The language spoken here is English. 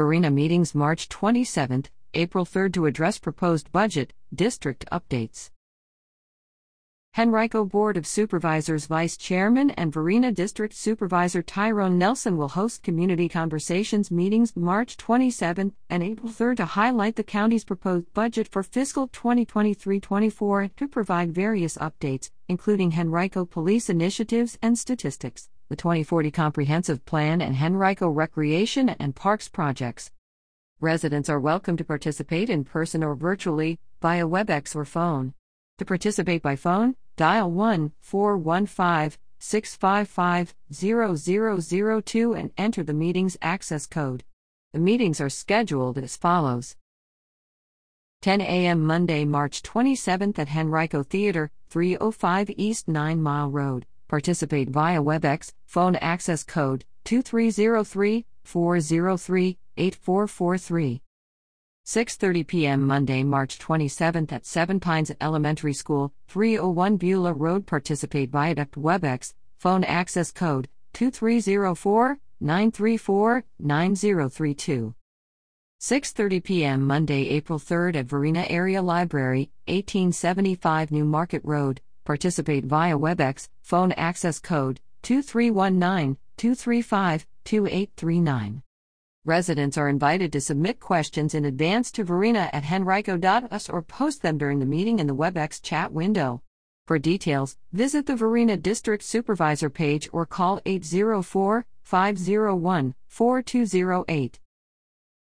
Varina meetings March 27, April 3 to address proposed budget, district updates. Henrico Board of Supervisors Vice Chairman and Varina District Supervisor Tyrone Nelson will host community conversations meetings March 27 and April 3 to highlight the county's proposed budget for fiscal 2023-24 and to provide various updates, including Henrico police initiatives and statistics, the 2040 comprehensive plan and Henrico recreation and parks projects. Residents are welcome to participate in person or virtually via WebEx or phone. To participate by phone, dial 1 415 655 0002 and enter the meeting's access code. The meetings are scheduled as follows 10 a.m. Monday, March 27th at Henrico Theater, 305 East 9 Mile Road. Participate via WebEx, phone access code 2303 403 8443. 6:30 p.m. Monday, March 27th at 7 Pines Elementary School, 301 Beulah Road. Participate Viaduct WebEx, phone access code 2304-934-9032. 6:30 p.m. Monday, April 3rd at Varina Area Library, 1875 New Market Road. Participate via WebEx, phone access code 2319-235-2839. Residents are invited to submit questions in advance to Varina at henrico.us or post them during the meeting in the WebEx chat window. For details, visit the Varina District Supervisor page or call 804 501 4208.